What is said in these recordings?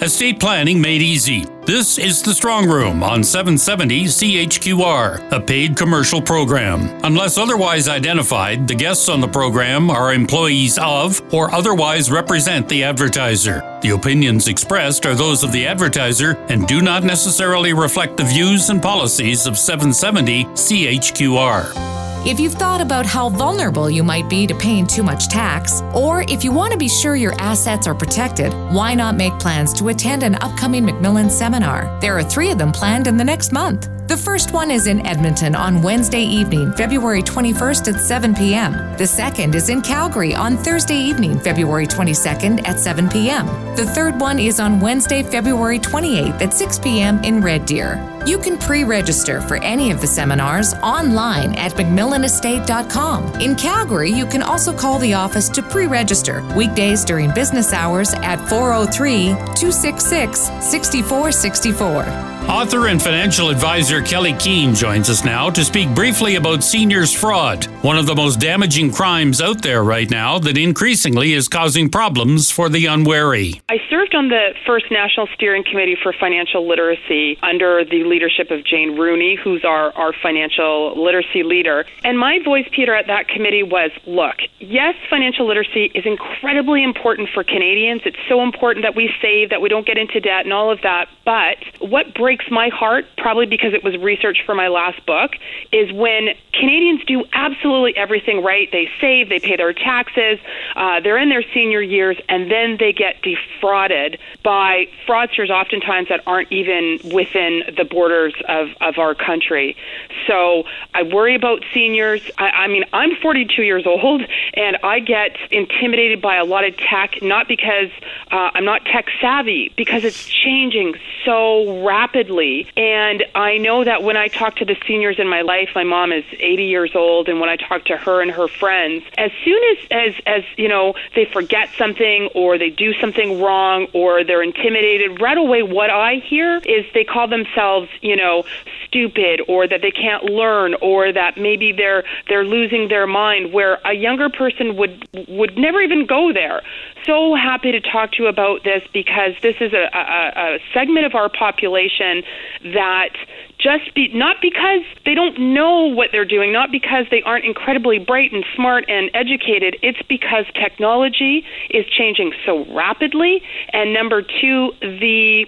Estate planning made easy. This is the Strong Room on 770 CHQR, a paid commercial program. Unless otherwise identified, the guests on the program are employees of or otherwise represent the advertiser. The opinions expressed are those of the advertiser and do not necessarily reflect the views and policies of 770 CHQR. If you've thought about how vulnerable you might be to paying too much tax, or if you want to be sure your assets are protected, why not make plans to attend an upcoming Macmillan seminar? There are three of them planned in the next month. The first one is in Edmonton on Wednesday evening, February 21st at 7 p.m. The second is in Calgary on Thursday evening, February 22nd at 7 p.m. The third one is on Wednesday, February 28th at 6 p.m. in Red Deer. You can pre register for any of the seminars online at macmillanestate.com. In Calgary, you can also call the office to pre register weekdays during business hours at 403 266 6464. Author and financial advisor Kelley Keehn joins us now to speak briefly about seniors fraud, one of the most damaging crimes out there right now that increasingly is causing problems for the unwary. I served on the first National Steering Committee for Financial Literacy under the leadership of Jane Rooney, who's our, our financial literacy leader. And my voice, Peter, at that committee was look, yes, financial literacy is incredibly important for Canadians. It's so important that we save, that we don't get into debt, and all of that. But what breaks my heart, probably because it was research for my last book, is when Canadians do absolutely everything right. They save, they pay their taxes, uh, they're in their senior years, and then they get defrauded by fraudsters, oftentimes that aren't even within the borders of, of our country. So I worry about seniors. I, I mean, I'm 42 years old, and I get intimidated by a lot of tech, not because uh, I'm not tech savvy, because it's changing so rapidly. And I know that when I talk to the seniors in my life, my mom is 80 years old, and when I talk to her and her friends, as soon as as as you know they forget something or they do something wrong or they're intimidated, right away what I hear is they call themselves you know stupid or that they can't learn or that maybe they're they're losing their mind where a younger person would would never even go there. So happy to talk to you about this because this is a, a, a segment of our population that just be not because they don't know what they're doing, not because they aren't incredibly bright and smart and educated. It's because technology is changing so rapidly, and number two, the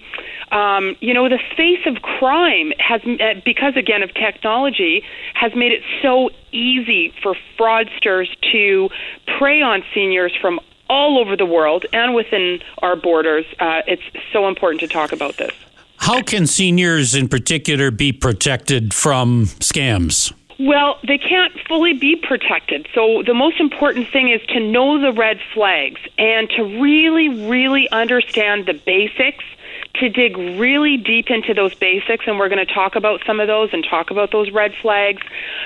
um, you know the face of crime has uh, because again of technology has made it so easy for fraudsters to prey on seniors from all over the world and within our borders. Uh, it's so important to talk about this. How can seniors in particular be protected from scams? Well, they can't fully be protected. So the most important thing is to know the red flags and to really, really understand the basics to dig really deep into those basics, and we're going to talk about some of those and talk about those red flags.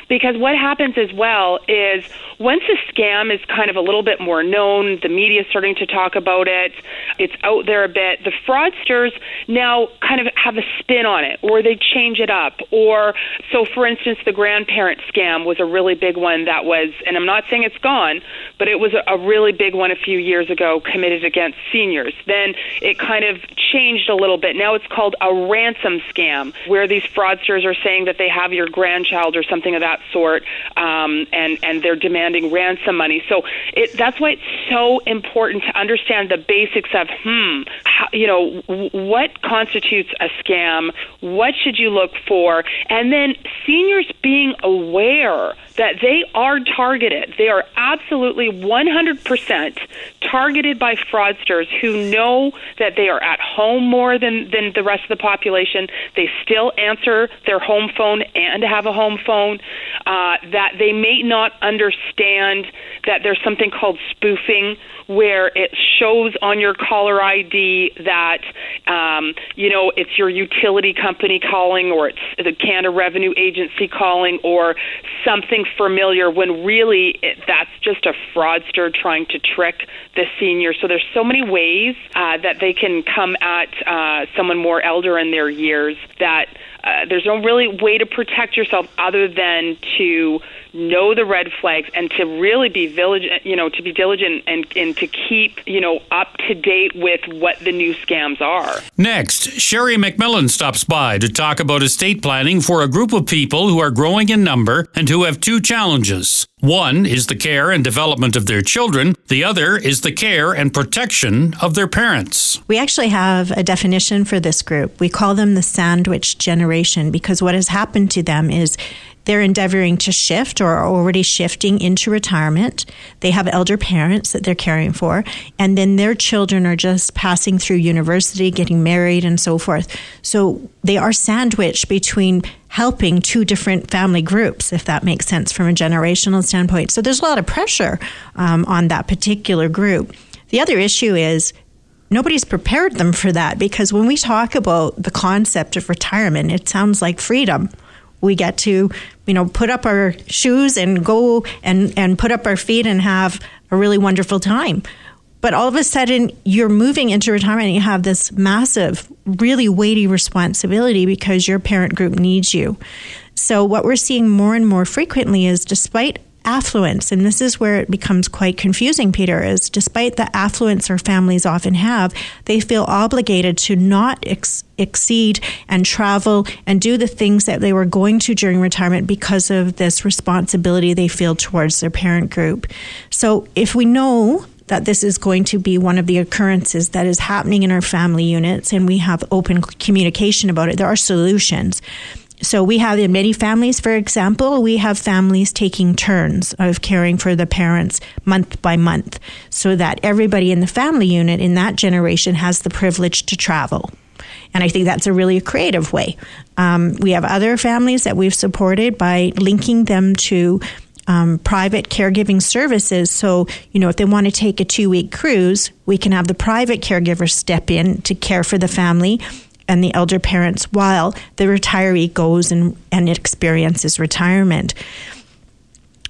Because what happens as well is once a scam is kind of a little bit more known, the media is starting to talk about it, it's out there a bit, the fraudsters now kind of have a spin on it, or they change it up. Or, so for instance, the grandparent scam was a really big one that was, and I'm not saying it's gone, but it was a, really big one a few years ago committed against seniors. Then it kind of changed a little bit. Now it's called a ransom scam, where these fraudsters are saying that they have your grandchild or something of that sort, um, and and they're demanding ransom money. So it, that's why it's so important to understand the basics of hmm, how, you know, what constitutes a scam, what should you look for, and then seniors being aware that they are targeted. They are absolutely 100% targeted by fraudsters who know that they are at home more than, than the rest of the population. They still answer their home phone and have a home phone. Uh, that they may not understand that there's something called spoofing where it shows on your caller ID that um, you know it's your utility company calling or it's the Canada Revenue Agency calling or something familiar when really it, that's just a fraudster trying to trick the senior. So there's so many ways uh, that they can come at uh, someone more elder in their years that uh, there's no really way to protect yourself other than to know the red flags and to really be diligent, you know, to be diligent in doing to keep, you know, up to date with what the new scams are. Next, Sherry McMillan stops by to talk about estate planning for a group of people who are growing in number and who have two challenges. One is the care and development of their children, the other is the care and protection of their parents. We actually have a definition for this group. We call them the sandwich generation because what has happened to them is they're endeavoring to shift or are already shifting into retirement. They have elder parents that they're caring for, and then their children are just passing through university, getting married, and so forth. So they are sandwiched between helping two different family groups, if that makes sense from a generational standpoint. So there's a lot of pressure um, on that particular group. The other issue is nobody's prepared them for that because when we talk about the concept of retirement, it sounds like freedom we get to you know put up our shoes and go and and put up our feet and have a really wonderful time. But all of a sudden you're moving into retirement and you have this massive really weighty responsibility because your parent group needs you. So what we're seeing more and more frequently is despite affluence, and this is where it becomes quite confusing, Peter, is despite the affluence our families often have, they feel obligated to not ex- exceed and travel and do the things that they were going to during retirement because of this responsibility they feel towards their parent group. So if we know that this is going to be one of the occurrences that is happening in our family units and we have open communication about it, there are solutions. So we have in many families, for example, we have families taking turns of caring for the parents month by month so that everybody in the family unit in that generation has the privilege to travel. And I think that's a really creative way. Um, we have other families that we've supported by linking them to um, private caregiving services. So, you know, if they want to take a two week cruise, we can have the private caregiver step in to care for the family and the elder parents while the retiree goes and, and experiences retirement.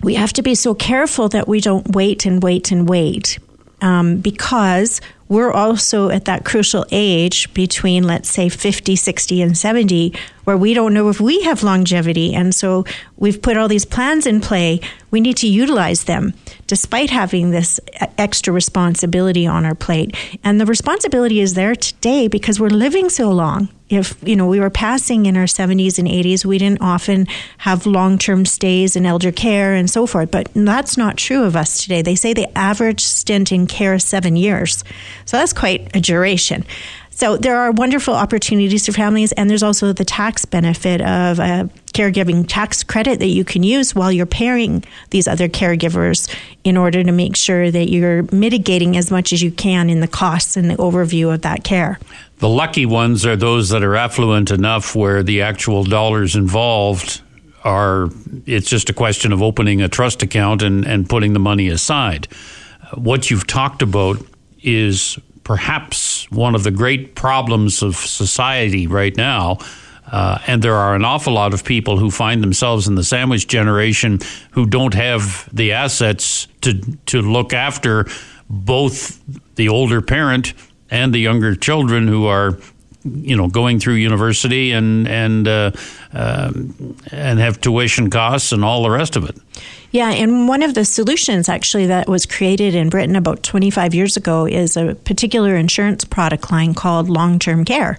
We have to be so careful that we don't wait and wait and wait um, because we're also at that crucial age between, let's say, 50, 60, and 70, where we don't know if we have longevity. And so we've put all these plans in play. We need to utilize them despite having this extra responsibility on our plate. And the responsibility is there today because we're living so long. If you know we were passing in our 70s and 80s, we didn't often have long-term stays in elder care and so forth. But that's not true of us today. They say the average stint in care is seven years, so that's quite a duration. So there are wonderful opportunities for families, and there's also the tax benefit of a caregiving tax credit that you can use while you're pairing these other caregivers in order to make sure that you're mitigating as much as you can in the costs and the overview of that care. The lucky ones are those that are affluent enough where the actual dollars involved are it's just a question of opening a trust account and, and putting the money aside. What you've talked about is perhaps one of the great problems of society right now. Uh, and there are an awful lot of people who find themselves in the sandwich generation who don't have the assets to to look after both the older parent and the younger children who are you know going through university and and uh, uh, and have tuition costs and all the rest of it. Yeah, and one of the solutions actually that was created in Britain about 25 years ago is a particular insurance product line called long term care.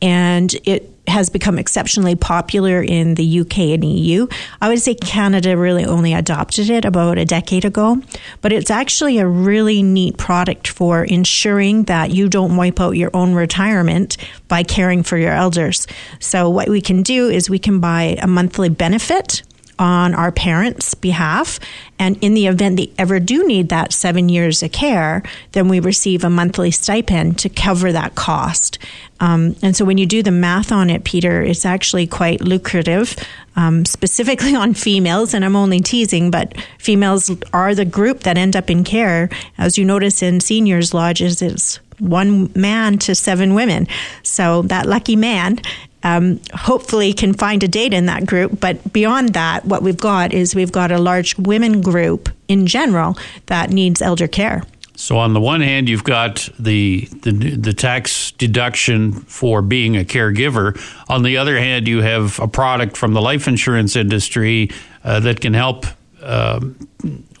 And it has become exceptionally popular in the UK and EU. I would say Canada really only adopted it about a decade ago, but it's actually a really neat product for ensuring that you don't wipe out your own retirement by caring for your elders. So, what we can do is we can buy a monthly benefit on our parents' behalf. And in the event they ever do need that seven years of care, then we receive a monthly stipend to cover that cost. Um, and so when you do the math on it, Peter, it's actually quite lucrative, um, specifically on females. And I'm only teasing, but females are the group that end up in care. As you notice in seniors' lodges, it's one man to seven women. So that lucky man um, hopefully can find a date in that group. But beyond that, what we've got is we've got a large women group in general that needs elder care. So on the one hand, you've got the, the, the tax deduction for being a caregiver. On the other hand, you have a product from the life insurance industry uh, that can help uh,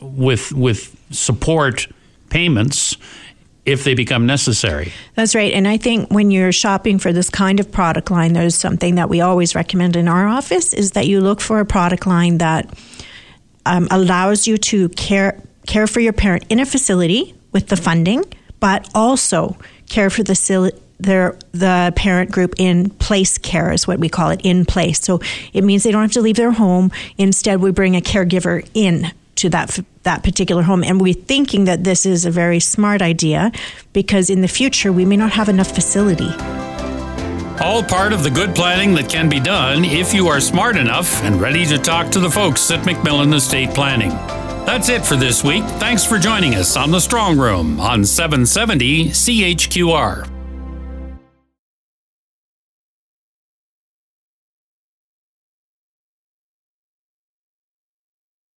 with with support payments if they become necessary. That's right. And I think when you're shopping for this kind of product line, there's something that we always recommend in our office is that you look for a product line that um, allows you to care care for your parent in a facility with the funding, but also care for the their the parent group in place care is what we call it in place. So it means they don't have to leave their home. Instead, we bring a caregiver in to that that particular home and we're thinking that this is a very smart idea because in the future we may not have enough facility all part of the good planning that can be done if you are smart enough and ready to talk to the folks at McMillan Estate Planning. That's it for this week. Thanks for joining us on the Strong Room on 770 CHQR.